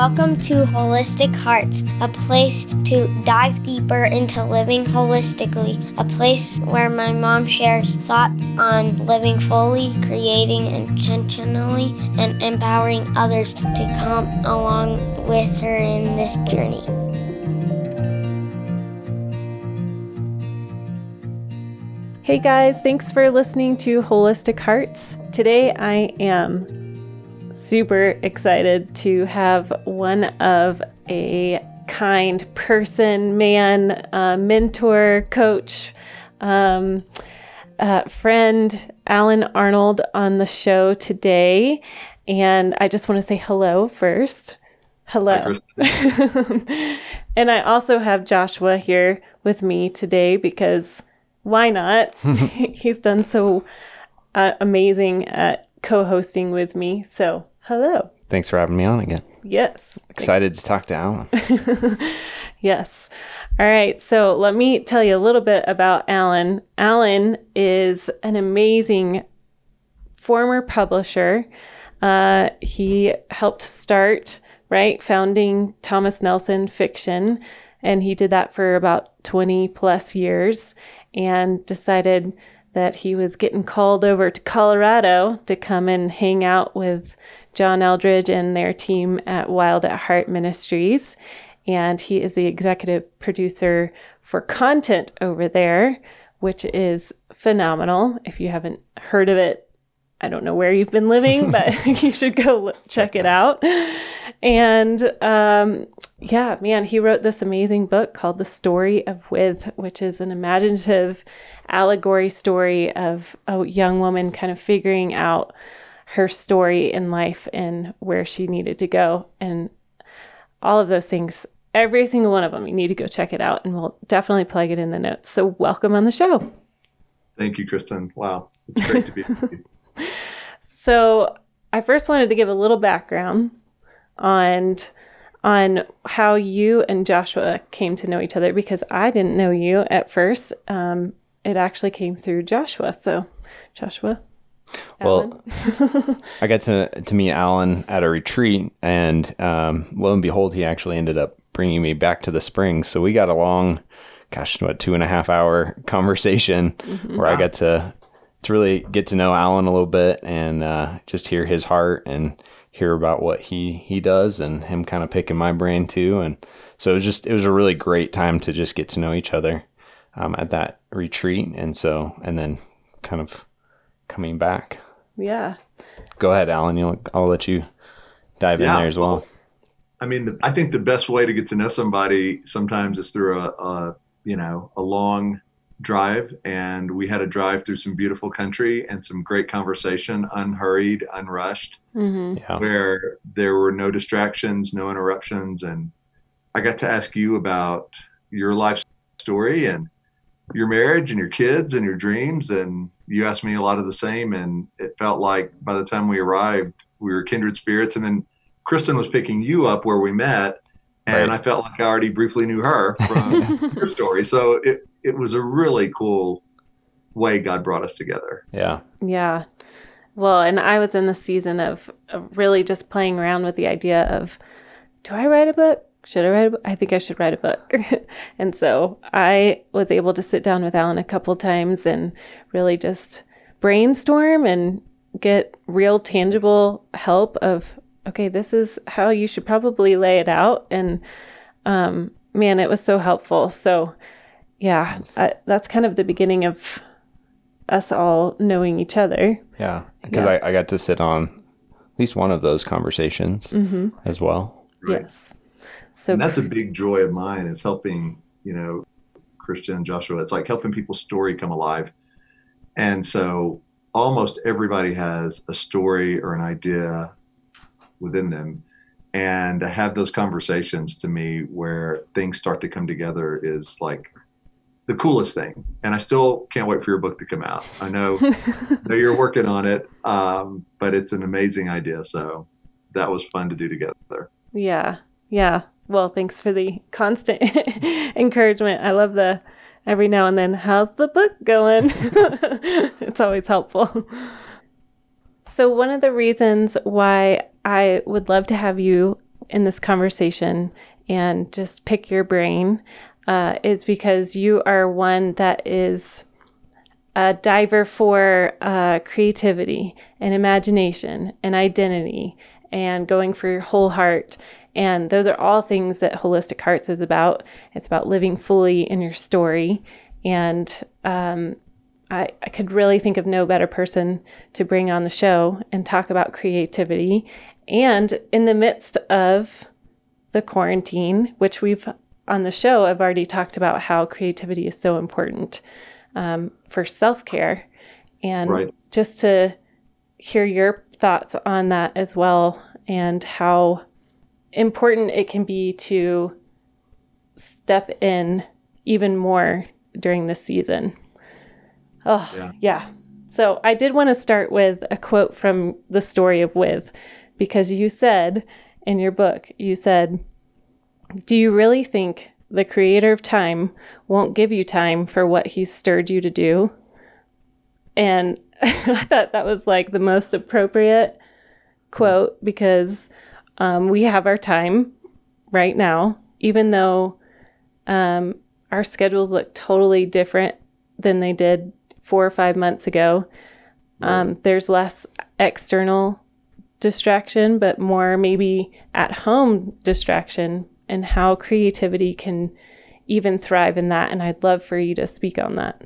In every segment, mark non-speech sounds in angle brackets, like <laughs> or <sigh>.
Welcome to Holistic Hearts, a place to dive deeper into living holistically, a place where my mom shares thoughts on living fully, creating intentionally, and empowering others to come along with her in this journey. Hey guys, thanks for listening to Holistic Hearts. Today I am super excited to have one of a kind person, man, uh, mentor, coach, um, uh, friend, Allen Arnold, on the show today. And I just want to say hello first. Hello. <laughs> and I also have Joshua here with me today because why not? <laughs> He's done so uh, amazing at co hosting with me. So, hello. Thanks for having me on again. Yes. Excited to talk to Allen. <laughs> yes. All right. So, let me tell you a little bit about Allen. Allen is an amazing former publisher. Uh, he helped start, right, founding Thomas Nelson Fiction. And he did that for about 20 plus years and decided that he was getting called over to Colorado to come and hang out with John Eldredge and their team at Wild at Heart Ministries. And he is the executive producer for content over there, which is phenomenal. If you haven't heard of it, I don't know where you've been living, but <laughs> <laughs> you should go check it out. And um, yeah, man, he wrote this amazing book called The Story of With, which is an imaginative allegory story of a young woman kind of figuring out her story in life and where she needed to go. And all of those things, every single one of them, you need to go check it out. And we'll definitely plug it in the notes. So, welcome on the show. Thank you, Kristen. Wow, it's great to be with you. <laughs> So, I first wanted to give a little background on on how you and Joshua came to know each other because I didn't know you at first. Um, it actually came through Joshua. So, Joshua. Well, <laughs> I got to to meet Allen at a retreat, and um, lo and behold, he actually ended up bringing me back to the Springs. So we got a long, gosh, what two and a half hour <laughs> conversation mm-hmm. where wow. I got to to really get to know Allen a little bit and uh, just hear his heart and hear about what he he does and him kind of picking my brain too. And so it was just it was a really great time to just get to know each other um, at that retreat, and so and then kind of coming back. Yeah. Go ahead, Allen. You I'll let you dive yeah. in there as well. I mean, the, I think the best way to get to know somebody sometimes is through a, a you know a long drive and we had a drive through some beautiful country and some great conversation unhurried unrushed mm-hmm. yeah. where there were no distractions no interruptions and i got to ask you about your life story and your marriage and your kids and your dreams and you asked me a lot of the same and it felt like by the time we arrived we were kindred spirits and then kristen was picking you up where we met and right. i felt like i already briefly knew her from <laughs> your story. So it, it was a really cool way god brought us together. Yeah. Yeah. Well and i was in the season of, of really just playing around with the idea of do i write a book should I write a book? I think I should write a book. <laughs> and so I was able to sit down with Allen a couple times and really just brainstorm and get real tangible help of okay, this is how you should probably lay it out. And um, man, it was so helpful. So yeah, I, that's kind of the beginning of us all knowing each other. Yeah, because yeah. I, I got to sit on at least one of those conversations mm-hmm. as well. Yes. So and that's a big joy of mine is helping, you know, Kristen and Joshua. It's like helping people's story come alive. And so almost everybody has a story or an idea within them. And to have those conversations to me where things start to come together is like the coolest thing. And I still can't wait for your book to come out. I know, <laughs> know you're working on it, um, but it's an amazing idea. So that was fun to do together. Yeah. Yeah well, thanks for the constant <laughs> encouragement. I love the every now and then, how's the book going? <laughs> it's always helpful. So, one of the reasons why I would love to have you in this conversation and just pick your brain uh, is because you are one that is a diver for uh, creativity and imagination and identity and going for your whole heart. And those are all things that Holistic Hearts is about. It's about living fully in your story. And um, I, I could really think of no better person to bring on the show and talk about creativity. And in the midst of the quarantine, which we've on the show, I've already talked about how creativity is so important um, for self care. And Right. just to hear your thoughts on that as well and how important it can be to step in even more during this season. Oh, Yeah. yeah. So I did want to start with a quote from the story of With, because you said in your book, you said, Do you really think the creator of time won't give you time for what he's stirred you to do? And <laughs> I thought that was like the most appropriate quote because um, we have our time right now, even though um, our schedules look totally different than they did four or five months ago. Um, there's less external distraction, but more maybe at home distraction, and how creativity can even thrive in that. And I'd love for you to speak on that.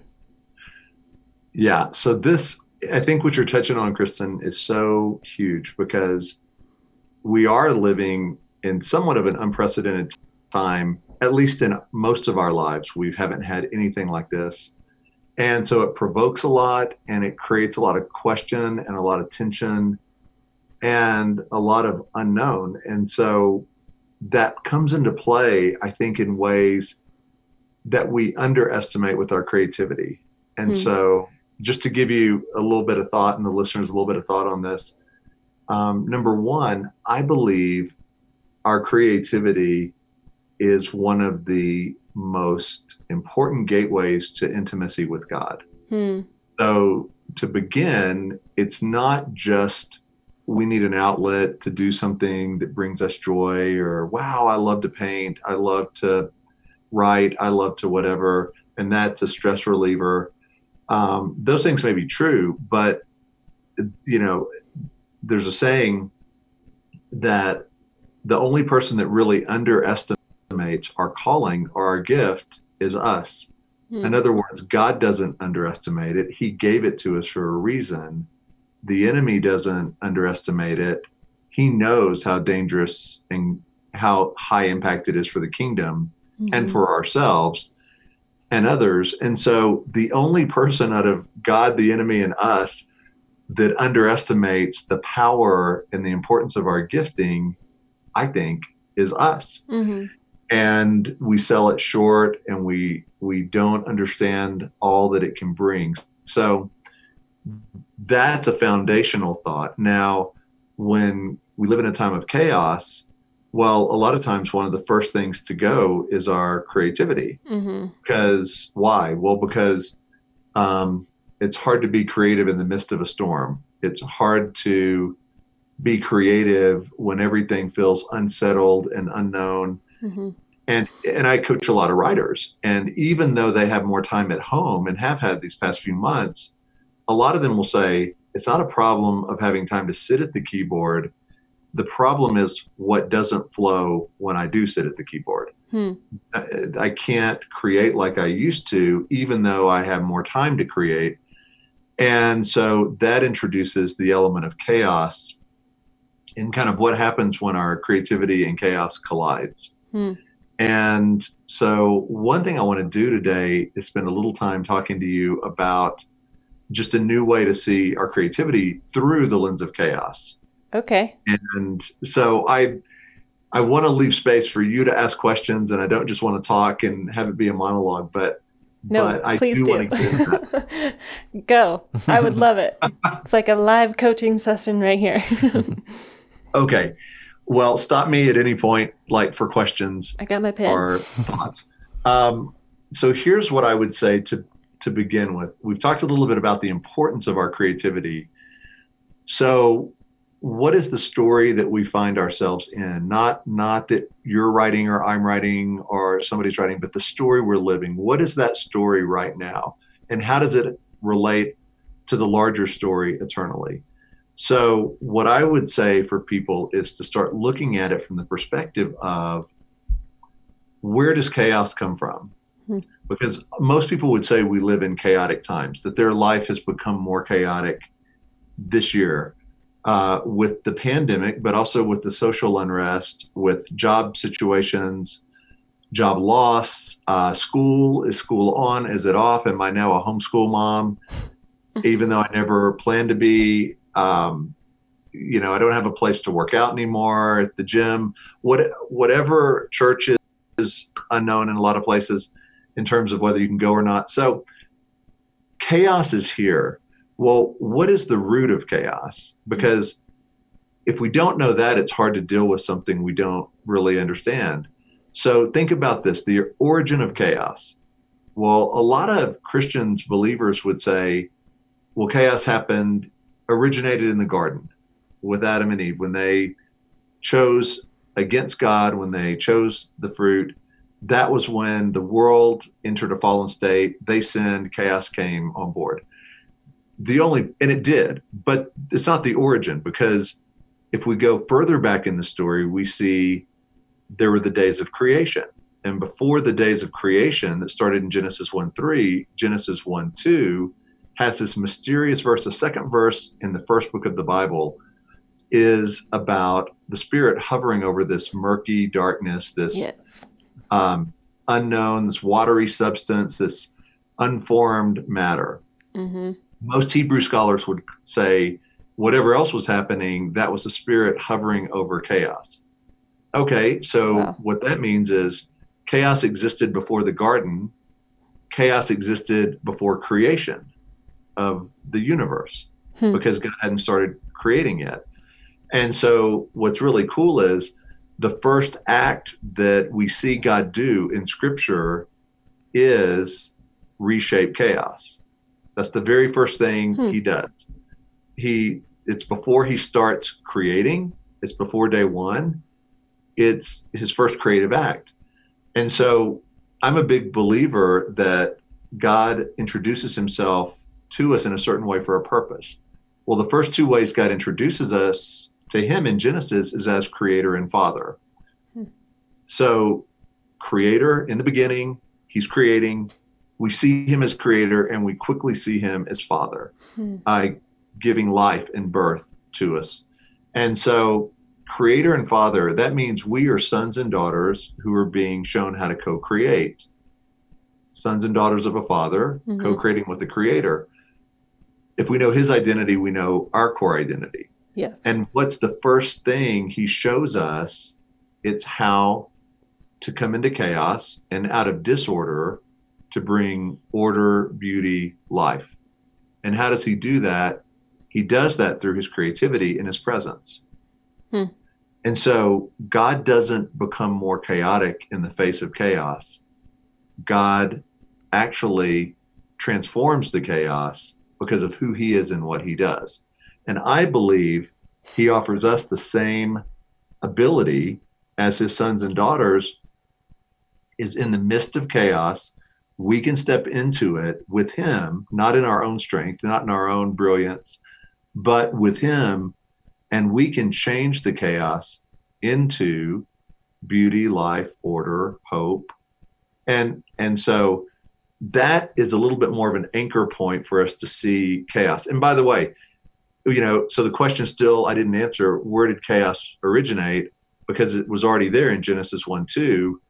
Yeah. So this, I think what you're touching on, Kristen, is so huge because we are living in somewhat of an unprecedented time, at least in most of our lives. We haven't had anything like this. And so it provokes a lot and it creates a lot of question and a lot of tension and a lot of unknown. And so that comes into play, I think, in ways that we underestimate with our creativity. And Hmm. so, just to give you a little bit of thought and the listeners a little bit of thought on this, um, number one, I believe our creativity is one of the most important gateways to intimacy with God. Hmm. So, to begin, it's not just we need an outlet to do something that brings us joy, or wow, I love to paint, I love to write, I love to whatever, and that's a stress reliever. Um, those things may be true, but you know, there's a saying that the only person that really underestimates our calling or our gift is us. Hmm. In other words, God doesn't underestimate it. He gave it to us for a reason. The enemy doesn't underestimate it. He knows how dangerous and how high impact it is for the kingdom and Mhm. for ourselves and others. And so the only person out of God, the enemy, and us that underestimates the power and the importance of our gifting, I think, is us. Mhm. and we sell it short and we we don't understand all that it can bring. So that's a foundational thought. Now when we live in a time of chaos well a lot of times one of the first things to go is our creativity. Mhm. because why? Well because um, it's hard to be creative in the midst of a storm. It's hard to be creative when everything feels unsettled and unknown. Mhm. and and I coach a lot of writers and even though they have more time at home and have had these past few months a lot of them will say it's not a problem of having time to sit at the keyboard. The problem is what doesn't flow when I do sit at the keyboard. Hmm. I, I can't create like I used to even though I have more time to create and so that introduces the element of chaos and kind of what happens when our creativity and chaos collides Hmm. and so, one thing I want to do today is spend a little time talking to you about just a new way to see our creativity through the lens of chaos. Okay. And so, I I want to leave space for you to ask questions, and I don't just want to talk and have it be a monologue, but No, but please do, do. want to get into that. <laughs> Go. I would love it. It's like a live coaching session right here. <laughs> Okay, well, stop me at any point, like for questions I got my pen. or thoughts. Um, so here's what I would say to to begin with. We've talked a little bit about the importance of our creativity. So what is the story that we find ourselves in? Not not that you're writing or I'm writing or somebody's writing, but the story we're living. What is that story right now? And how does it relate to the larger story eternally? So, what I would say for people is to start looking at it from the perspective of where does chaos come from? Hmm. Because most people would say we live in chaotic times, that their life has become more chaotic this year uh, with the pandemic, but also with the social unrest, with job situations, job loss, uh, school. Is school on? Is it off? Am I now a homeschool mom? <laughs> Even though I never planned to be, um, you know, I don't have a place to work out anymore at the gym. What, whatever church is unknown in a lot of places in terms of whether you can go or not. So chaos is here. Well, what is the root of chaos? Because if we don't know that, it's hard to deal with something we don't really understand. So think about this the origin of chaos. Well, a lot of Christians, believers would say, well, chaos happened, originated in the garden with Adam and Eve when they chose against God, when they chose the fruit. That was when the world entered a fallen state. They sinned, chaos came on board. The only, and it did, but it's not the origin because if we go further back in the story, we see there were the days of creation. And before the days of creation that started in Genesis 1 3, Genesis 1 2 has this mysterious verse. The second verse in the first book of the Bible is about the Spirit hovering over this murky darkness, this Yes. um, unknown, this watery substance, this unformed matter. Mm-hmm. Most Hebrew scholars would say whatever else was happening, that was the Spirit hovering over chaos. Okay, so Wow. what that means is chaos existed before the garden, chaos existed before creation of the universe Hmm. because God hadn't started creating yet. And so what's really cool is the first act that we see God do in scripture is reshape chaos. That's the very first thing Hmm. he does. He it's before he starts creating, it's before day 1. It's his first creative act. And so I'm a big believer that God introduces himself to us in a certain way for a purpose. Well, the first two ways God introduces us to him in Genesis is as creator and father. Hmm. So, creator in the beginning, he's creating. We see him as creator and we quickly see him as father, Hmm. uh, giving life and birth to us. And so, creator and father, that means we are sons and daughters who are being shown how to co create. Sons and daughters of a father, Mhm. co creating with the creator. If we know his identity, we know our core identity. Yes. And what's the first thing he shows us? It's how to come into chaos and out of disorder to bring order, beauty, life. And how does he do that? He does that through his creativity and his presence. Hmm. And so God doesn't become more chaotic in the face of chaos. God actually transforms the chaos because of who he is and what he does. And I believe he offers us the same ability as his sons and daughters is in the midst of chaos we can step into it with him not in our own strength not in our own brilliance but with him and we can change the chaos into beauty life order hope. And and so that is a little bit more of an anchor point for us to see chaos. And by the way you know, so the question still I didn't answer where did chaos originate? Because it was already there in Genesis 1 2,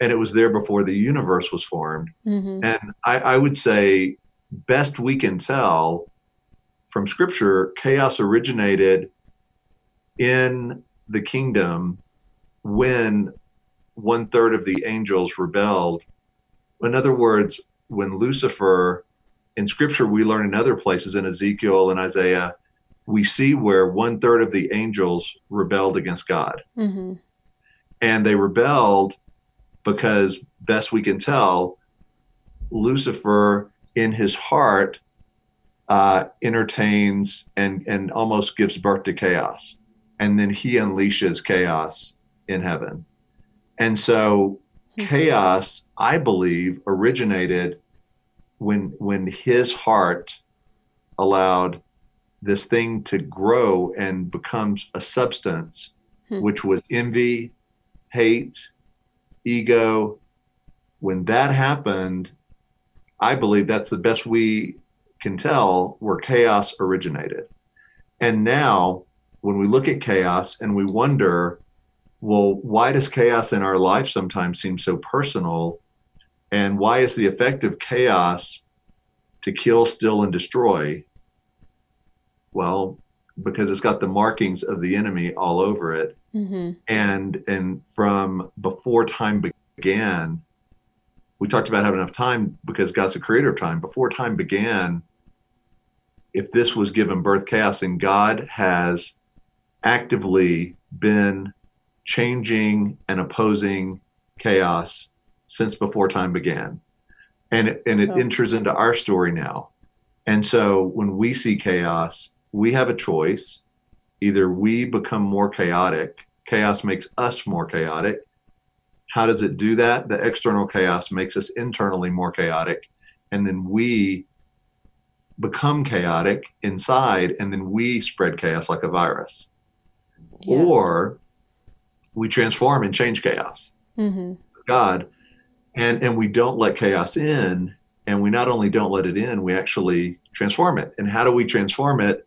and it was there before the universe was formed. mm-hmm. And I, I would say, best we can tell from scripture, chaos originated in the kingdom when one third of the angels rebelled. In other words, when Lucifer, in scripture, we learn in other places in Ezekiel and Isaiah, we see where one third of the angels rebelled against God. Mm-hmm. And they rebelled because, best we can tell, Lucifer in his heart uh, entertains and and almost gives birth to chaos, and then he unleashes chaos in heaven. And so chaos, I believe, originated when when his heart allowed this thing to grow and becomes a substance, Hmm. which was envy, hate, ego. When that happened, I believe that's the best we can tell where chaos originated. And now, when we look at chaos and we wonder, well, why does chaos in our life sometimes seem so personal? And why is the effect of chaos to kill, steal, and destroy? Well, because it's got the markings of the enemy all over it. Mm-hmm. And and from before time began, we talked about having enough time because God's the creator of time. Before time began, if this was given birth chaos, and God has actively been changing and opposing chaos since before time began. And it, and it Oh. enters into our story now. And so when we see chaos, we have a choice. Either we become more chaotic, chaos makes us more chaotic. How does it do that? The external chaos makes us internally more chaotic. And then we become chaotic inside, and then we spread chaos like a virus. Yeah. Or we transform and change chaos. mm-hmm. God, and and we don't let chaos in, and we not only don't let it in, we actually transform it. And how do we transform it?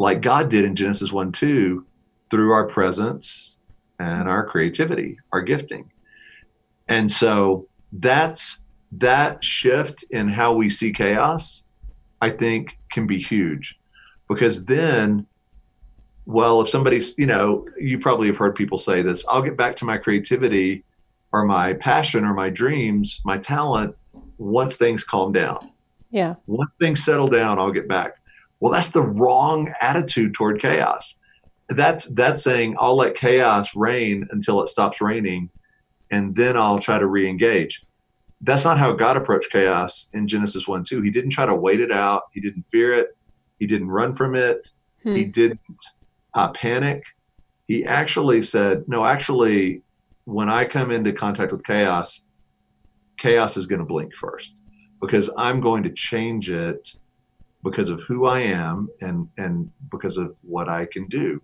Like God did in Genesis one two, through our presence and our creativity, our gifting. And so that's that shift in how we see chaos, I think, can be huge, because then. Well, if somebody's, you know, you probably have heard people say this, I'll get back to my creativity or my passion or my dreams, my talent, once things calm down. Yeah. Once things settle down, I'll get back. Well, that's the wrong attitude toward chaos. That's that's saying I'll let chaos reign until it stops raining, and then I'll try to re-engage. That's not how God approached chaos in Genesis 1 2. He didn't try to wait it out, he didn't fear it, he didn't run from it, Hmm. he didn't uh, panic. He actually said, No, actually, when I come into contact with chaos, chaos is going to blink first because I'm going to change it because of who I am and and because of what I can do.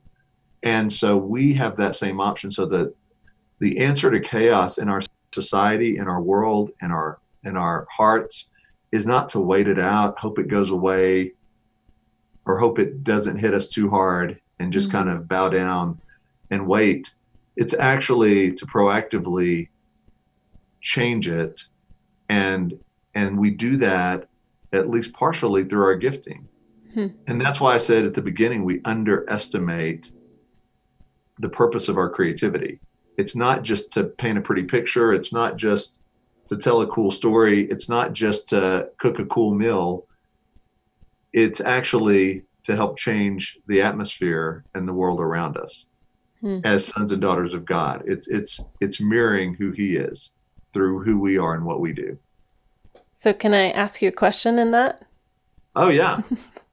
And so we have that same option so that the answer to chaos in our society, in our world, in our in our hearts is not to wait it out, hope it goes away, or hope it doesn't hit us too hard and just Mhm. kind of bow down and wait. It's actually to proactively change it and and we do that at least partially through our gifting. Hmm. And that's why I said at the beginning we underestimate the purpose of our creativity. It's not just to paint a pretty picture, it's not just to tell a cool story, it's not just to cook a cool meal. It's actually to help change the atmosphere and the world around us Hmm. as sons and daughters of God. It's it's it's mirroring who he is through who we are and what we do. So, can I ask you a question in that? Oh yeah.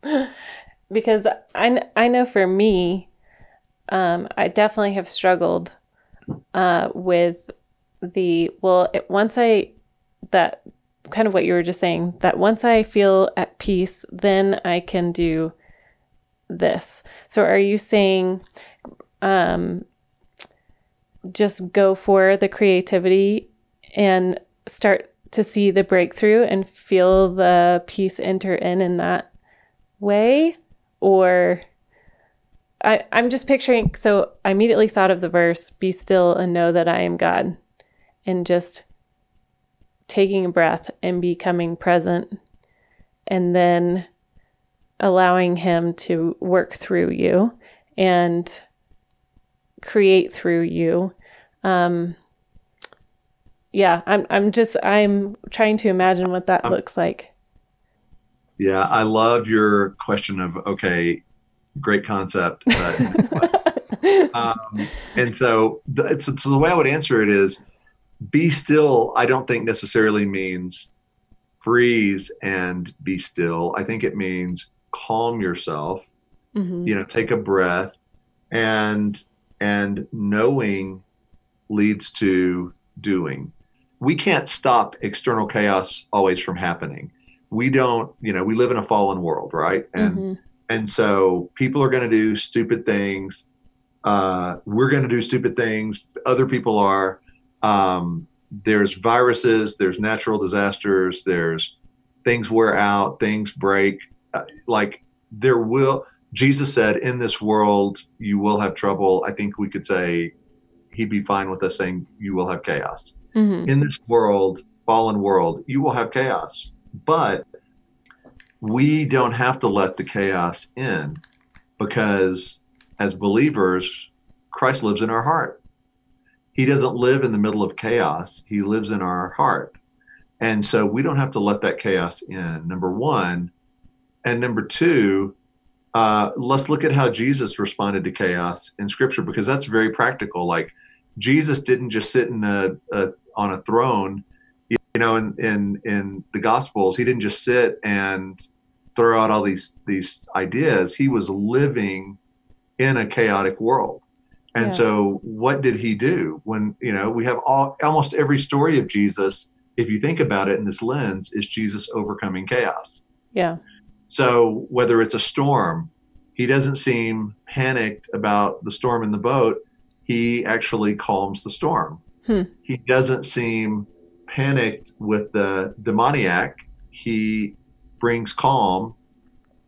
<laughs> because I, I know for me, um, I definitely have struggled uh, with the, well, it, once I, that kind of what you were just saying, that once I feel at peace, then I can do this. So are you saying, um, just go for the creativity and start to see the breakthrough and feel the peace enter in in that way or I, i'm just picturing so i immediately thought of the verse be still and know that i am god and just taking a breath and becoming present and then allowing him to work through you and create through you. Um yeah i'm i'm just i'm trying to imagine what that Um, looks like Yeah, I love your question of okay, great concept. But, <laughs> um, and so, the, it's, so the way I would answer it is, be still. I don't think necessarily means freeze and be still. I think it means calm yourself, Mhm. you know, take a breath and and knowing leads to doing. We can't stop external chaos always from happening. We don't, you know, we live in a fallen world, right? And Mhm. and so people are going to do stupid things. Uh, we're going to do stupid things. Other people are. Um, there's viruses. There's natural disasters. There's things wear out. Things break. Uh, like there will. Jesus said, "In this world, you will have trouble." I think we could say he'd be fine with us saying, "You will have chaos." Mhm. in this world, fallen world, you will have chaos. But we don't have to let the chaos in because as believers, Christ lives in our heart. He doesn't live in the middle of chaos, He lives in our heart. And so we don't have to let that chaos in, number one. And number two, uh, let's look at how Jesus responded to chaos in scripture because that's very practical. Like Jesus didn't just sit in a, a on a throne, you know, in, in in the Gospels, he didn't just sit and throw out all these these ideas. He was living in a chaotic world. And Yeah. so what did he do when, you know, we have all almost every story of Jesus, if you think about it in this lens, is Jesus overcoming chaos. Yeah. So whether it's a storm, he doesn't seem panicked about the storm in the boat. He actually calms the storm. Hmm. He doesn't seem panicked with the demoniac. He brings calm.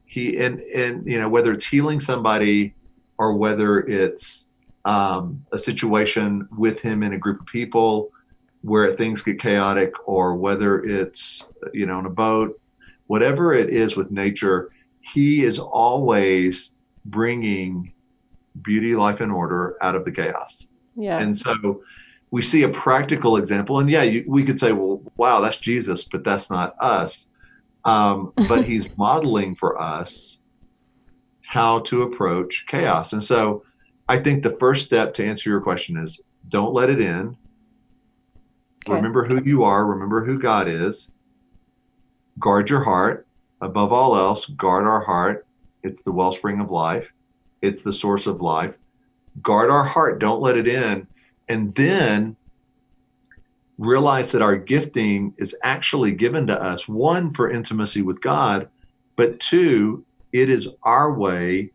He and and you know whether it's healing somebody or whether it's um, a situation with him in a group of people where things get chaotic, or whether it's you know in a boat whatever it is with nature, he is always bringing beauty, life, and order out of the chaos. Yeah. And so we see a practical example. And yeah, you, we could say, well, wow, that's Jesus, but that's not us. Um, but <laughs> he's modeling for us how to approach chaos. And so I think the first step to answer your question is don't let it in. Okay. Remember who you are, remember who God is guard your heart above all else guard our heart it's the wellspring of life it's the source of life guard our heart don't let it in and then realize that our gifting is actually given to us one for intimacy with god but two it is our way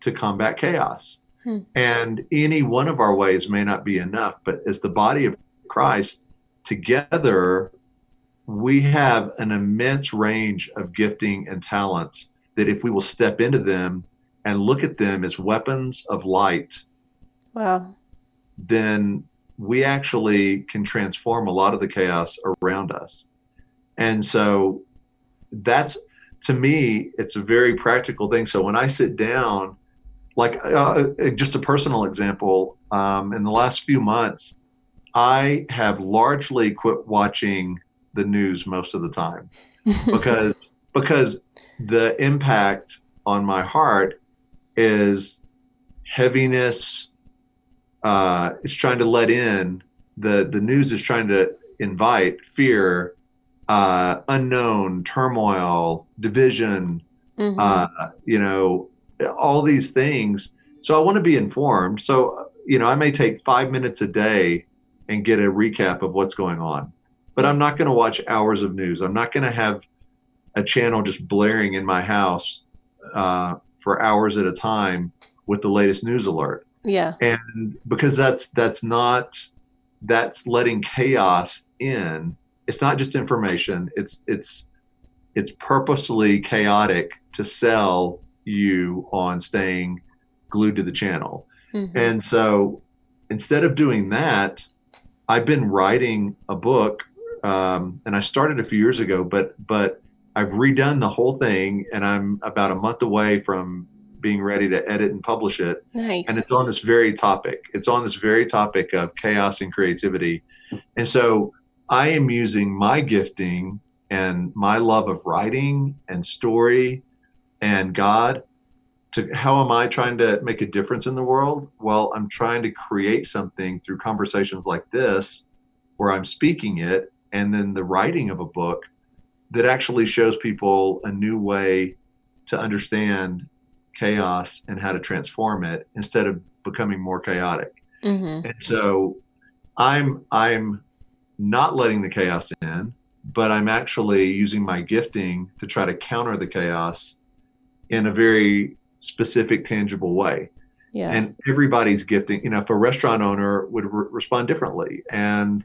to combat chaos Hmm. and any one of our ways may not be enough but as the body of christ together we have an immense range of gifting and talents that if we will step into them and look at them as weapons of light, Wow. Then we actually can transform a lot of the chaos around us. And so that's to me, it's a very practical thing. So when I sit down, like uh, just a personal example, um, in the last few months, I have largely quit watching the news most of the time <laughs> because because the impact on my heart is heaviness uh it's trying to let in the the news is trying to invite fear uh unknown turmoil division Mhm. uh you know all these things. So i want to be informed. So you know i may take 5 minutes a day and get a recap of what's going on but i'm not going to watch hours of news. I'm not going to have a channel just blaring in my house uh, for hours at a time with the latest news alert yeah. and because that's that's not that's letting chaos in it's not just information it's it's it's purposely chaotic to sell you on staying glued to the channel Mhm. and so instead of doing that i've been writing a book um, and i started a few years ago but but i've redone the whole thing and i'm about a month away from being ready to edit and publish it nice. and it's on this very topic. It's on this very topic of chaos and creativity. And so I am using my gifting and my love of writing and story and God to how am I trying to make a difference in the world? Well, I'm trying to create something through conversations like this where I'm speaking it and then the writing of a book that actually shows people a new way to understand chaos and how to transform it instead of becoming more chaotic. Mm-hmm. And so I'm I'm not letting the chaos in, but I'm actually using my gifting to try to counter the chaos in a very specific, tangible way. Yeah. And everybody's gifting, you know, if a restaurant owner would re- respond differently, and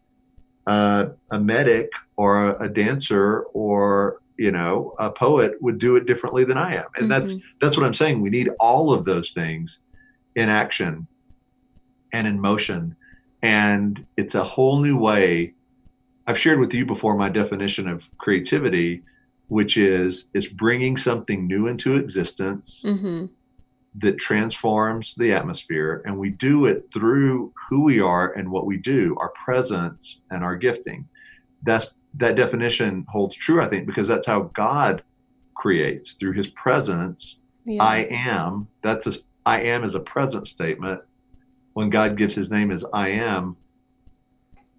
uh, a medic or a, a dancer or you know a poet would do it differently than I am, and that's that's what I'm saying. We need all of those things in action and in motion, and it's a whole new way. I've shared with you before my definition of creativity, which is is bringing something new into existence mm-hmm. that transforms the atmosphere and we do it through who we are and what we do our presence and our gifting that's that definition holds true i think because that's how god creates through his presence Yeah. i am that's a i am is a present statement when god gives his name as i am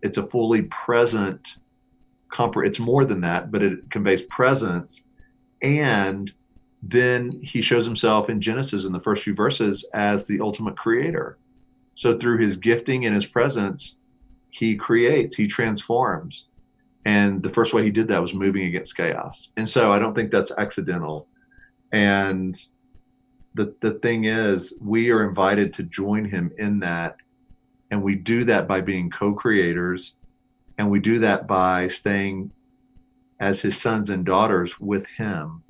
it's a fully present compre- it's more than that but it conveys presence and then he shows himself in Genesis in the first few verses as the ultimate creator. So through his gifting and his presence, he creates, he transforms. And the first way he did that was moving against chaos. And so I don't think that's accidental. And the the thing is, we are invited to join him in that. And we do that by being co-creators. And we do that by staying as his sons and daughters with him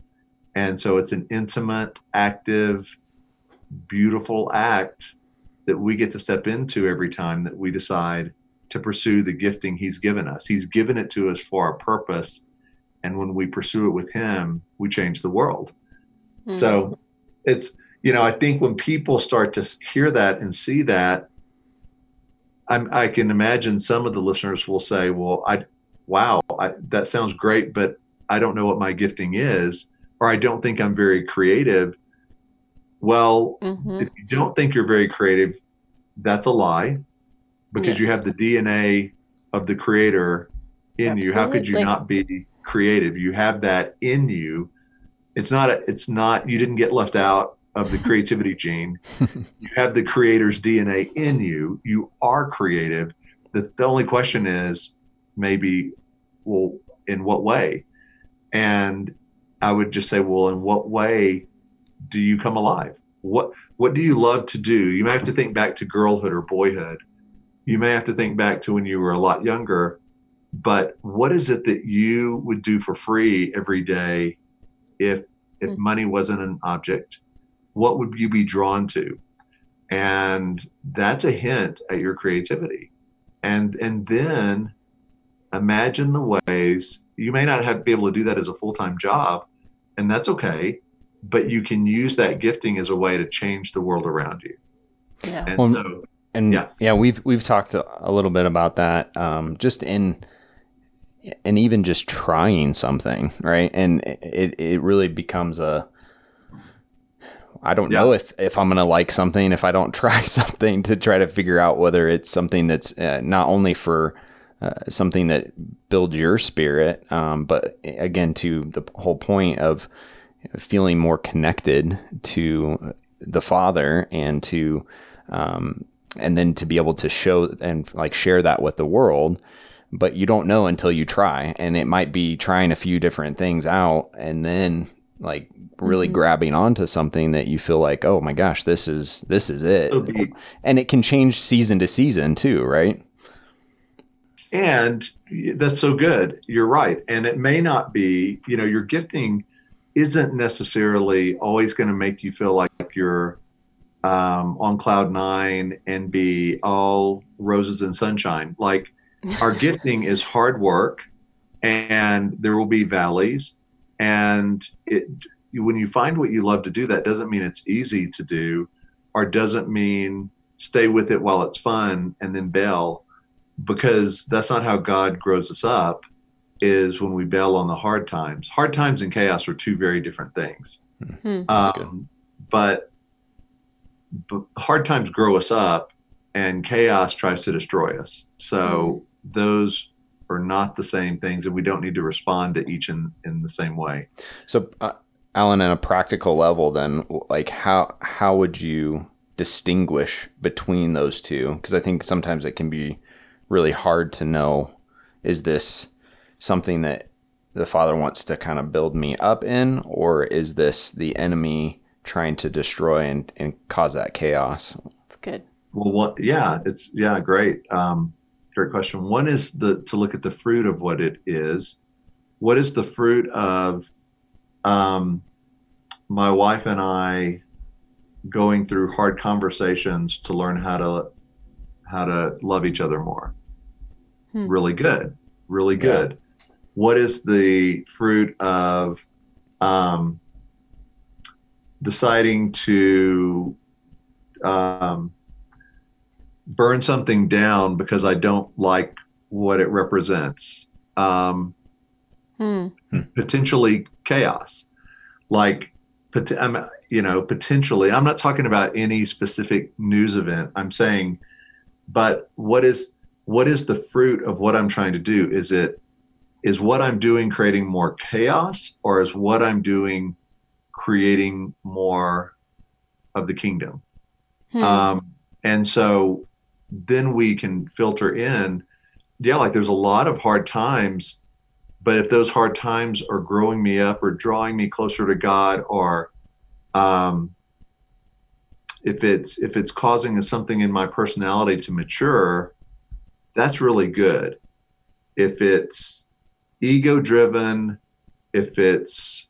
and so it's an intimate, active, beautiful act that we get to step into every time that we decide to pursue the gifting He's given us. He's given it to us for a purpose. And when we pursue it with Him, we change the world. Mhm. So it's, you know, I think when people start to hear that and see that, I'm, I can imagine some of the listeners will say, well, I, wow, I, that sounds great, but I don't know what my gifting is or I don't think I'm very creative. Well, Mhm. if you don't think you're very creative, that's a lie because you have the DNA of the creator in you. How could you not be creative? You have that in you. It's not a, it's not you didn't get left out of the creativity <laughs> gene. You have the creator's DNA in you. You are creative. The, the only question is maybe well in what way? And I would just say, well, in what way do you come alive? What what do you love to do? You may have to think back to girlhood or boyhood. You may have to think back to when you were a lot younger. But what is it that you would do for free every day if if Mhm. money wasn't an object? What would you be drawn to? And that's a hint at your creativity. And and then imagine the ways you may not have be able to do that as a full-time job and that's okay but you can use that gifting as a way to change the world around you Yeah. and Well, so And Yeah. yeah, we've we've talked a, little bit about that, um, just in and even just trying something, right? And it it really becomes a I don't Yeah. know if if I'm gonna like something if I don't <laughs> try something to try to figure out whether it's something that's uh, not only for uh, something that builds your spirit, um, but again to the whole point of feeling more connected to the Father and to um, and then to be able to show and like share that with the world but you don't know until you try and it might be trying a few different things out and then like really Mhm. grabbing onto something that you feel like oh my gosh this is this is it. It'll and it can change season to season too right? And that's so good. You're right. And it may not be you know your gifting isn't necessarily always going to make you feel like you're um, on cloud nine and be all roses and sunshine. Like our <laughs> gifting is hard work and there will be valleys. And it when you find what you love to do that doesn't mean it's easy to do or doesn't mean stay with it while it's fun and then bail. Because that's not how god grows us up is when we bail on the hard times. Hard times and chaos are two very different things. Hmm. That's good. um, but, but hard times grow us up and chaos tries to destroy us so those are not the same things, and we don't need to respond to each in in the same way. So, uh, Allen, on a practical level, then, like how how would you distinguish between those two? Because I think sometimes it can be really hard to know is this something that the father wants to kind of build me up in, or is this the enemy trying to destroy and, and cause that chaos? It's good. Well, what? Yeah, it's yeah, great, um, great question. One is the to look at the fruit of what it is. What is the fruit of um, my wife and I going through hard conversations to learn how to how to love each other more? Hmm. Really good, really good. What is the fruit of um, deciding to um, burn something down because I don't like what it represents. Um, Hmm. potentially chaos, like, pot- I'm, you know, potentially. I'm not talking about any specific news event. I'm saying, but what is what is the fruit of what I'm trying to do? Is it is what I'm doing creating more chaos, or is what I'm doing creating more of the kingdom? Hmm. Um, and so then we can filter in, yeah, like there's a lot of hard times, but if those hard times are growing me up or drawing me closer to God, or um, if it's if it's causing something in my personality to mature, that's really good. If it's ego driven, if it's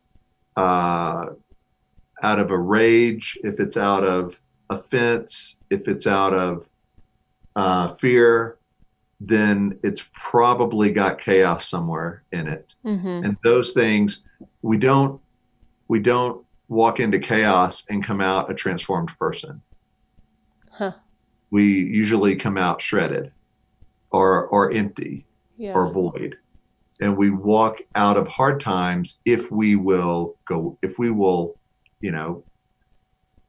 uh, out of a rage, if it's out of offense, if it's out of uh, fear, then it's probably got chaos somewhere in it. Mhm. And those things, we don't we don't walk into chaos and come out a transformed person. Huh. We usually come out shredded, or or empty, Yeah. or void. And we walk out of hard times if we will go, if we will, you know,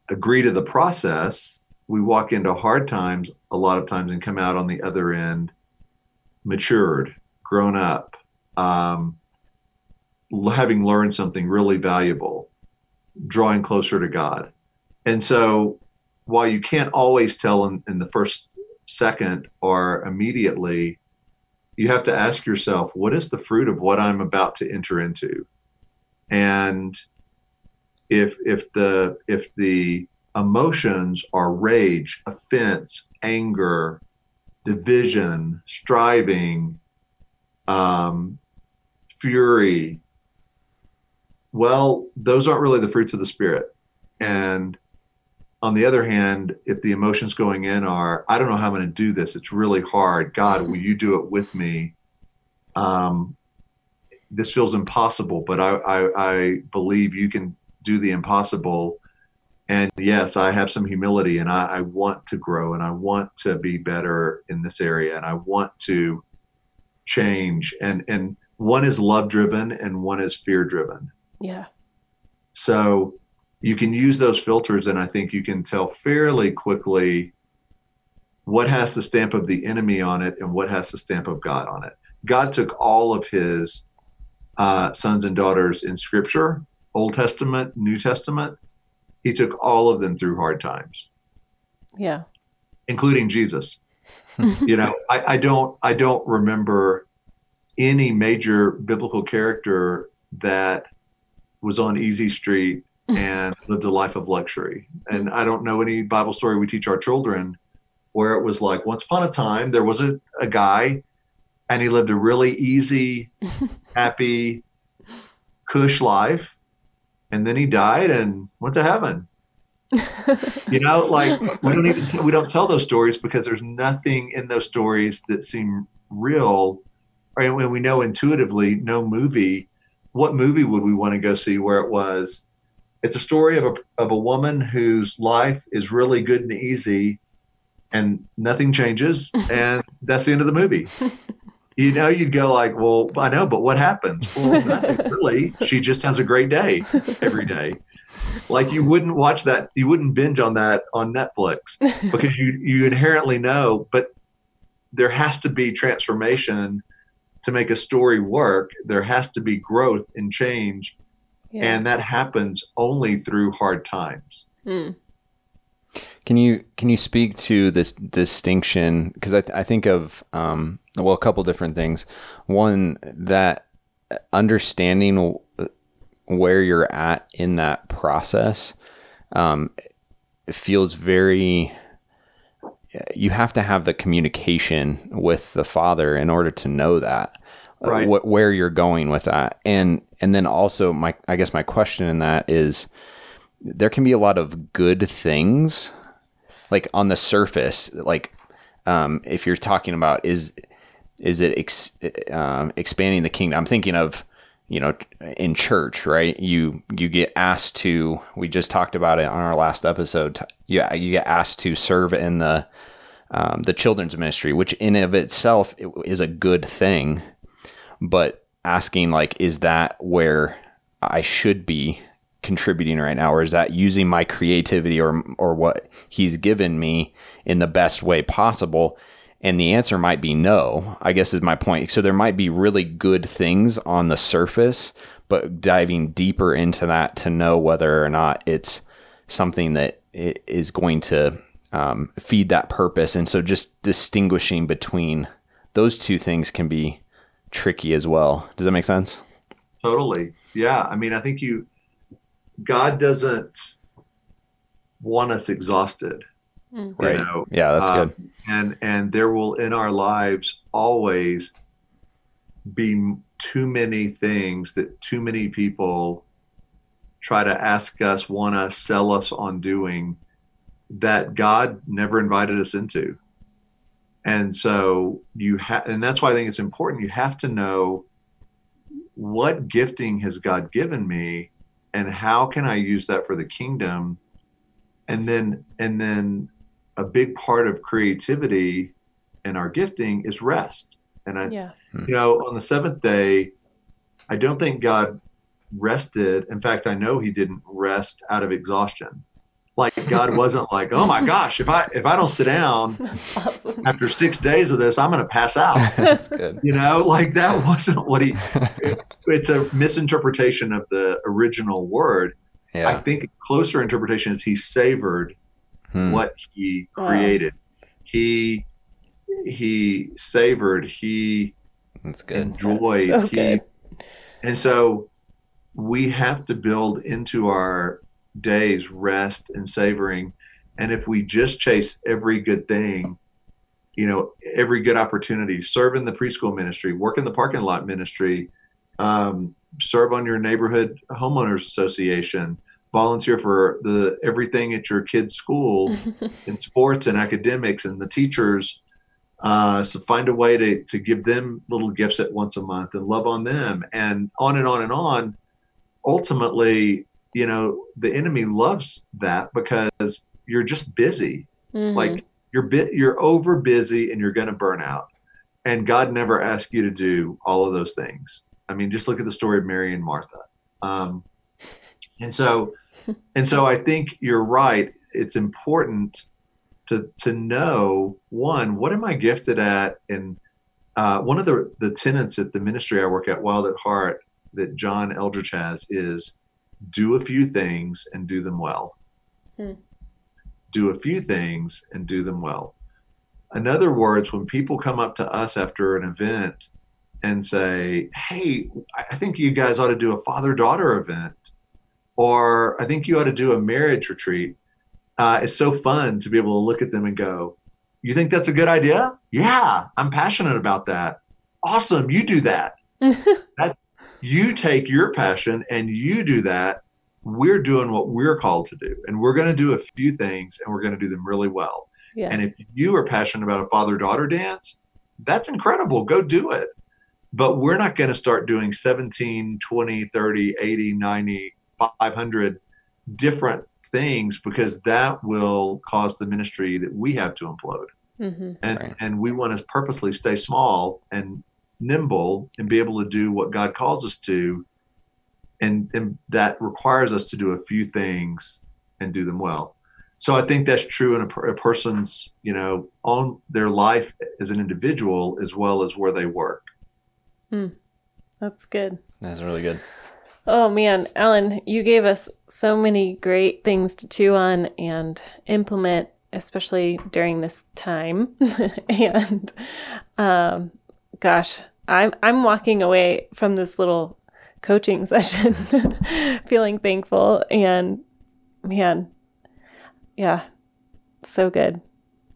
agree to the process. We walk into hard times a lot of times and come out on the other end matured, grown up, um, having learned something really valuable, drawing closer to God. And so while you can't always tell in, in the first second or immediately, you have to ask yourself, what is the fruit of what I'm about to enter into? And if if the if the emotions are rage, offense, anger, division, striving, um, fury, well, those aren't really the fruits of the spirit. And on the other hand, if the emotions going in are, I don't know how I'm going to do this, it's really hard. God, will you do it with me? Um, this feels impossible, but I, I, I believe you can do the impossible. And yes, I have some humility and I, I want to grow and I want to be better in this area and I want to change. And, and one is love driven and one is fear driven. Yeah. So you can use those filters, and I think you can tell fairly quickly what has the stamp of the enemy on it and what has the stamp of God on it. God took all of his uh, sons and daughters in Scripture, Old Testament, New Testament. He took all of them through hard times, Yeah. including Jesus. <laughs> you know, I, I don't, I don't remember any major biblical character that was on easy street <laughs> and lived a life of luxury. And I don't know any Bible story we teach our children where it was like once upon a time there was a, a guy and he lived a really easy, <laughs> happy, cush life. And then he died and went to heaven. <laughs> You know, like we don't even t- we don't tell those stories because there's nothing in those stories that seem real. And when we know intuitively, no movie. What movie would we want to go see where it was? It's a story of a of a woman whose life is really good and easy, and nothing changes, <laughs> and that's the end of the movie. <laughs> You know, you'd go like, "Well, I know, but what happens?" Well, nothing really. She just has a great day every day like you wouldn't watch that you wouldn't binge on that on netflix because you you inherently know but there has to be transformation to make a story work, there has to be growth and change. Yeah. And that happens only through hard times. Mm. Can you can you speak to this distinction? Because I, th- I think of um, well a couple different things. One that understanding where you're at in that process um, feels very. You have to have the communication with the father in order to know that uh, Right. wh- where you're going with that, and and then also my I guess my question in that is there can be a lot of good things like on the surface like um, if you're talking about is is it ex, um, expanding the kingdom? I'm thinking of you know in church right? You you get asked to we just talked about it on our last episode yeah you get asked to serve in the um, the children's ministry which in of itself is a good thing. But asking like is that where i should be contributing right now or is that using my creativity or or what he's given me in the best way possible? And the answer might be no i guess is my point. So there might be really good things on the surface but diving deeper into that to know whether or not it's something that i- going to um, feed that purpose. And so just distinguishing between those two things can be tricky as well. Does that make sense? Totally. Yeah. I mean, I think you, God doesn't want us exhausted. Mm. you Right. know? yeah that's Um, good And and there will in our lives always be too many things that too many people try to ask us, want us, sell us on doing that God never invited us into. And so you have, and that's why I think it's important. You have to know what gifting has God given me and how can I use that for the kingdom? And then, and then a big part of creativity and our gifting is rest. And I, Yeah. Hmm. you know, on the seventh day, I don't think God rested. In fact, I know he didn't rest out of exhaustion. Like God wasn't like, oh my gosh, if I if I don't sit down <laughs> awesome. after six days of this, I'm gonna pass out. <laughs> that's good You know, like that <laughs> wasn't what he it's a misinterpretation of the original word. Yeah. I think a closer interpretation is he savored Hmm. what he Wow. created. He he savored, he that's good enjoyed, so he good. and so we have to build into our days rest and savoring. And if we just chase every good thing, you know, every good opportunity, serve in the preschool ministry, work in the parking lot ministry, um, serve on your neighborhood homeowners association, volunteer for the everything at your kid's school <laughs> in sports and academics and the teachers uh, so find a way to, to give them little gifts at once a month and love on them and on and on and on ultimately you know the enemy loves that because you're just busy. Mhm. like you're bit you're over busy and you're going to burn out. And god never asked you to do all of those things. I mean just look at the story of mary and martha. Um, and so and so i think you're right. It's important to to know one what am i gifted at? And uh, one of the the tenets at the ministry i work at wild at heart that John Eldredge has is do a few things and do them well Hmm. do a few things and do them well in other words when people come up to us after an event and say hey i think you guys ought to do a father daughter event or i think you ought to do a marriage retreat uh, it's so fun to be able to look at them and go, You think that's a good idea? Yeah, I'm passionate about that. Awesome, you do that. <laughs> You take your passion and you do that. We're doing what we're called to do, and we're going to do a few things and we're going to do them really well. yeah. And if you are passionate about a father daughter dance, that's incredible. Go do it. But we're not going to start doing 17, 20, 30, 80, 90, 500 different things because that will cause the ministry that we have to implode. Mm-hmm. And Right. and we want to purposely stay small and nimble and be able to do what God calls us to. And, and that requires us to do a few things and do them well. So I think that's true in a, a person's, you know, on their life as an individual as well as where they work. That's good. That's really good. Oh man, Allen, you gave us so many great things to chew on and implement, especially during this time. <laughs> and um, gosh, I'm I'm walking away from this little coaching <laughs> session feeling thankful and man, yeah, so good.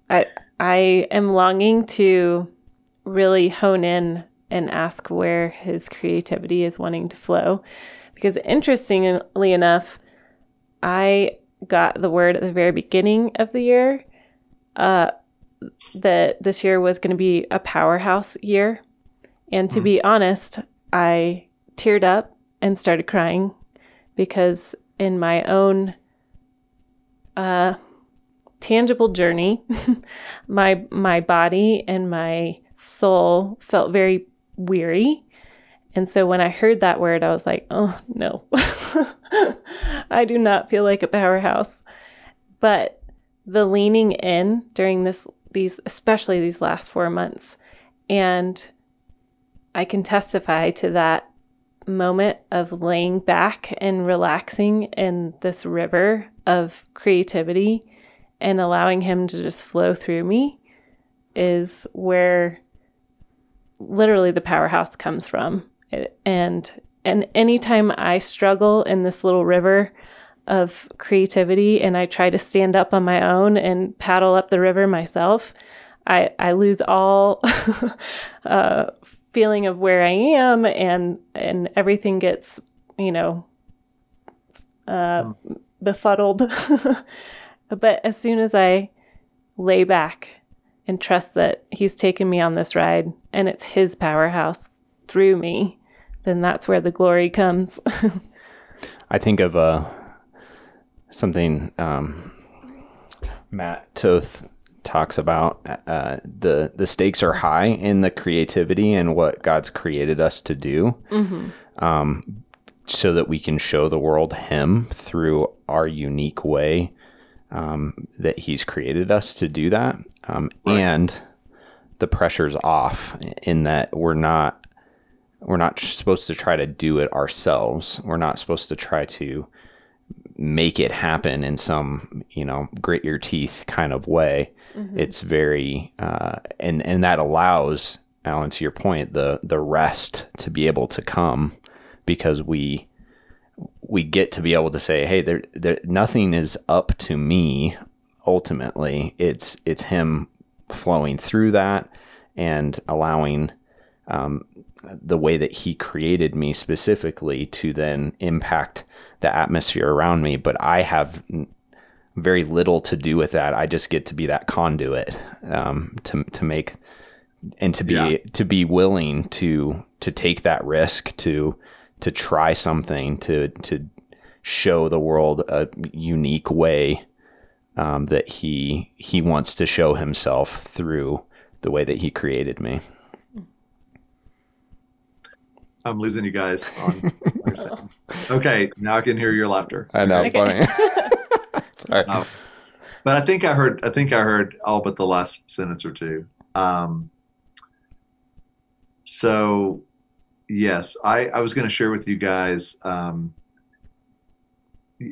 I I am longing to really hone in and ask where his creativity is wanting to flow because interestingly enough, I got the word at the very beginning of the year uh, that this year was going to be a powerhouse year. And to be honest, I teared up and started crying because in my own uh, tangible journey, <laughs> my my body and my soul felt very weary and so when I heard that word, I was like, oh no, <laughs> I do not feel like a powerhouse. But the leaning in during this, these, especially these last four months, and I can testify to that moment of laying back and relaxing in this river of creativity and allowing Him to just flow through me is where literally the powerhouse comes from. And and anytime I struggle in this little river of creativity and I try to stand up on my own and paddle up the river myself, I I lose all <laughs> uh, feeling of where I am and and everything gets you know uh, befuddled. <laughs> but as soon as I lay back and trust that he's taken me on this ride and it's his powerhouse through me then that's where the glory comes. <laughs> I think of uh, something um, Matt Toth talks about. Uh, the the stakes are high in the creativity and what God's created us to do, mm-hmm. um, so that we can show the world Him through our unique way um, that He's created us to do that, um, right. and the pressure's off in that we're not we're not supposed to try to do it ourselves. We're not supposed to try to make it happen in some, you know, grit your teeth kind of way. Mm-hmm. It's very, uh, and and that allows Allen, to your point, the the rest to be able to come because we we get to be able to say, hey, there, there nothing is up to me. Ultimately, it's it's him flowing through that and allowing um, the way that he created me specifically to then impact the atmosphere around me. But I have very little to do with that. I just get to be that conduit um, to to make and to be yeah. to be willing to to take that risk to to try something to to show the world a unique way um, that he he wants to show himself through the way that he created me. I'm losing you guys. On <laughs> okay, now I can hear your laughter. I know, okay. funny. <laughs> Sorry. Uh, but I think I heard. I think I heard all but the last sentence or two. Um, so, yes, I, I was going to share with you guys. Um,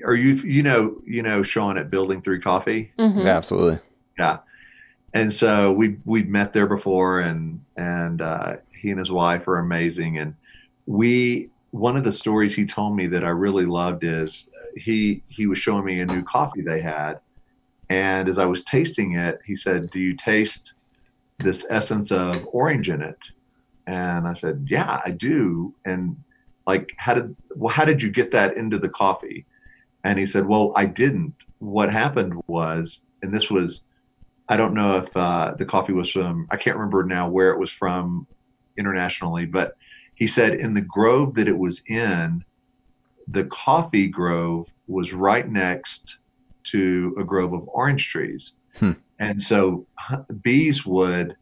are you you know you know Sean at Building Three Coffee? Mm-hmm. Yeah, absolutely. Yeah, and so we we met there before, and and uh, he and his wife are amazing, and we one of the stories he told me that I really loved is he he was showing me a new coffee they had, and as I was tasting it, he said, "Do you taste this essence of orange in it?" And I said, "Yeah, I do." And like, how did well, how did you get that into the coffee? And he said, "Well, I didn't. What happened was, and this was." I don't know if uh, the coffee was from, I can't remember now where it was from internationally, but he said in the grove that it was in, the coffee grove was right next to a grove of orange trees. Hmm. And so bees would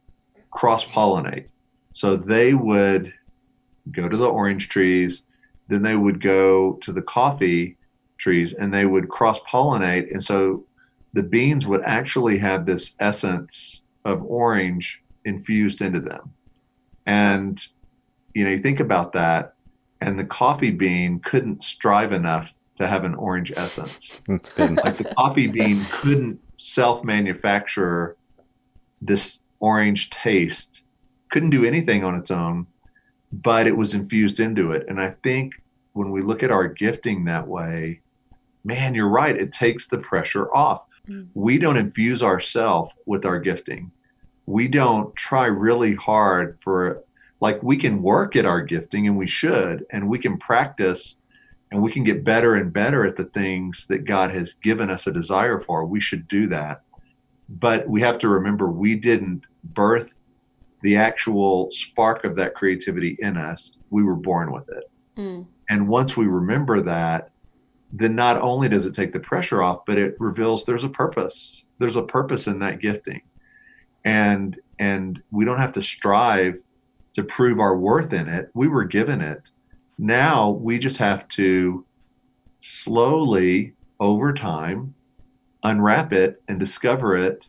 cross pollinate. So they would go to the orange trees, then they would go to the coffee trees and they would cross pollinate. And so the beans would actually have this essence of orange infused into them. And you know, you think about that, and the coffee bean couldn't strive enough to have an orange essence. Like the coffee bean couldn't self manufacture this orange taste, couldn't do anything on its own, but it was infused into it. And I think when we look at our gifting that way, man, you're right. It takes the pressure off. Mm. We don't infuse ourselves with our gifting. We don't try really hard for, like, we can work at our gifting and we should, and we can practice and we can get better and better at the things that God has given us a desire for. We should do that. But we have to remember we didn't birth the actual spark of that creativity in us. We were born with it. Mm. And once we remember that, then not only does it take the pressure off, but it reveals there's a purpose. There's a purpose in that gifting. And and we don't have to strive to prove our worth in it. We were given it. Now we just have to slowly over time unwrap it and discover it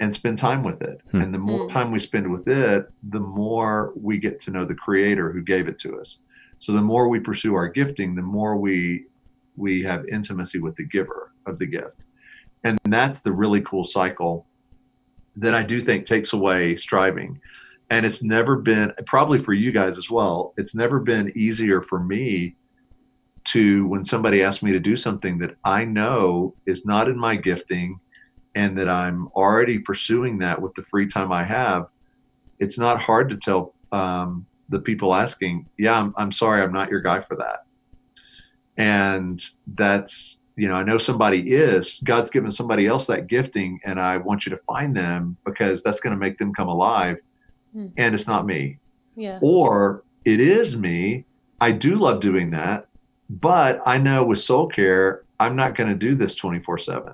and spend time with it. Hmm. And the more Hmm. time we spend with it, the more we get to know the creator who gave it to us. So the more we pursue our gifting, the more we we have intimacy with the giver of the gift. And that's the really cool cycle that I do think takes away striving. And it's never been probably for you guys as well, it's never been easier for me to when somebody asks me to do something that I know is not in my gifting and that I'm already pursuing that with the free time I have, it's not hard to tell um, the people asking, yeah, I'm, I'm sorry, I'm not your guy for that. And that's, you know, I know somebody is, God's given somebody else that gifting, and I want you to find them because that's going to make them come alive. Hmm. And it's not me. Yeah. Or it is me. I do love doing that, but I know with soul care, I'm not going to do this 24 7.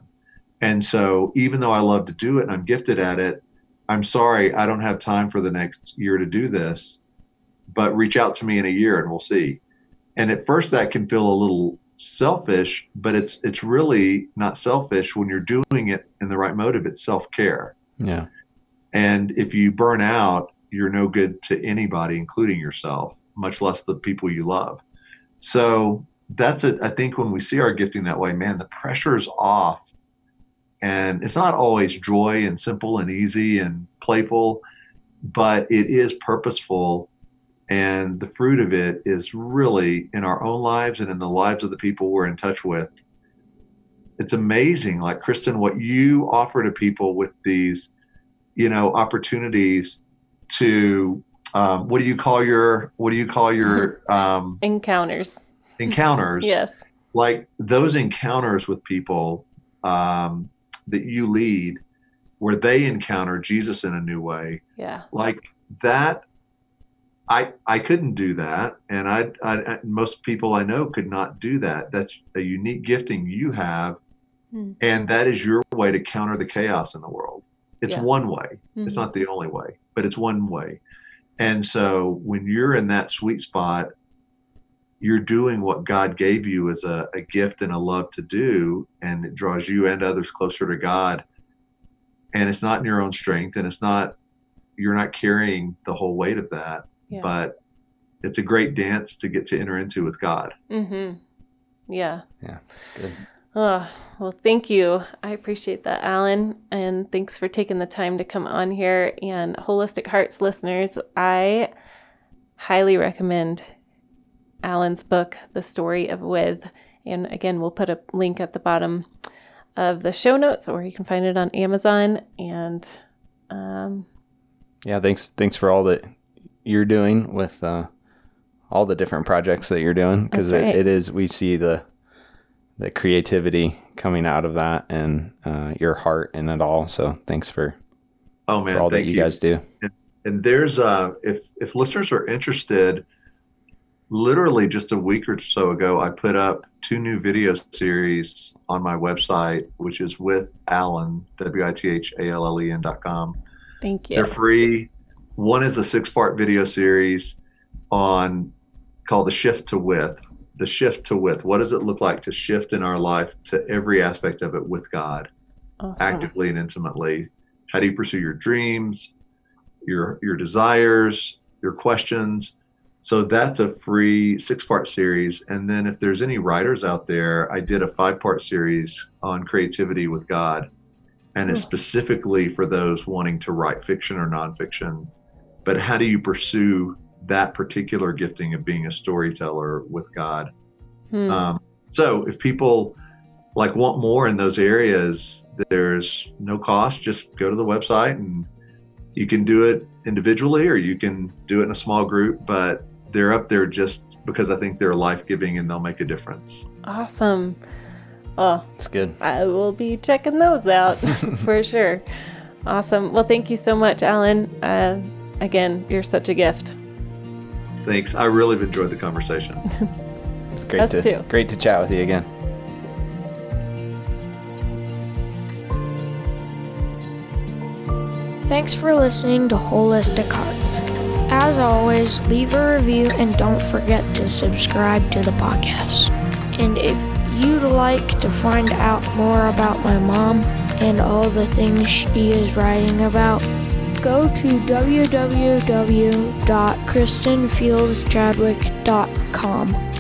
And so, even though I love to do it and I'm gifted at it, I'm sorry, I don't have time for the next year to do this, but reach out to me in a year and we'll see. And at first, that can feel a little selfish, but it's it's really not selfish when you're doing it in the right motive. It's self care. Yeah. And if you burn out, you're no good to anybody, including yourself, much less the people you love. So that's it. I think when we see our gifting that way, man, the pressure's off. And it's not always joy and simple and easy and playful, but it is purposeful. And the fruit of it is really in our own lives and in the lives of the people we're in touch with. It's amazing, like Kristen, what you offer to people with these you know opportunities to um, what do you call your what do you call your <laughs> um, Encounters. encounters Yes. like those encounters with people um, that you lead where they encounter jesus in a new way Yeah. like that i i couldn't do that and I, I most people i know could not do that that's a unique gifting you have Hmm. and that is your way to counter the chaos in the world it's Yeah. one way it's Mhm. not the only way but it's one way and so when you're in that sweet spot you're doing what god gave you as a, a gift and a love to do and it draws you and others closer to god and it's not in your own strength and it's not you're not carrying the whole weight of that Yeah. but it's a great dance to get to enter into with god Mm-hmm. Yeah. Yeah. It's good. Oh, well, thank you. I appreciate that, Allen. And thanks for taking the time to come on here. And Holistic Hearts listeners, I highly recommend Allen's book, The Story of With. And again, we'll put a link at the bottom of the show notes, or you can find it on Amazon. And um, Yeah. Thanks. Thanks for all that you're doing with uh, all the different projects that you're doing because right. it, it is we see the the creativity coming out of that and uh, your heart in it all. So thanks for, oh man for all that thank you, guys do. and there's uh if if listeners are interested literally just a week or so ago i put up two new video series on my website which is with allen w-i-t-h-a-l-l-e-n dot com thank you. they're free one is a six part video series on called the shift to with the shift to with. what does it look like to shift in our life to every aspect of it with god Awesome. actively and intimately. How do you pursue your dreams, your your desires, your questions? So that's a free six part series. And then if there's any writers out there, I did a five part series on creativity with God. And it's hmm. specifically for those wanting to write fiction or nonfiction. But how do you pursue that particular gifting of being a storyteller with God? Hmm. Um, so if people like want more in those areas, there's no cost. Just go to the website and you can do it individually or you can do it in a small group, but they're up there just because I think they're life giving and they'll make a difference. awesome. Oh, It's good. I will be checking those out <laughs> for sure. Awesome. Well, thank you so much, Allen. Uh, again, you're such a gift. Thanks. I really have enjoyed the conversation. <laughs> It's great Us to too. great to chat with you again. Thanks for listening to Holistic Hearts. As always, leave a review and don't forget to subscribe to the podcast. And if you'd like to find out more about my mom and all the things she is writing about, go to www.kristenfieldschadwick.com.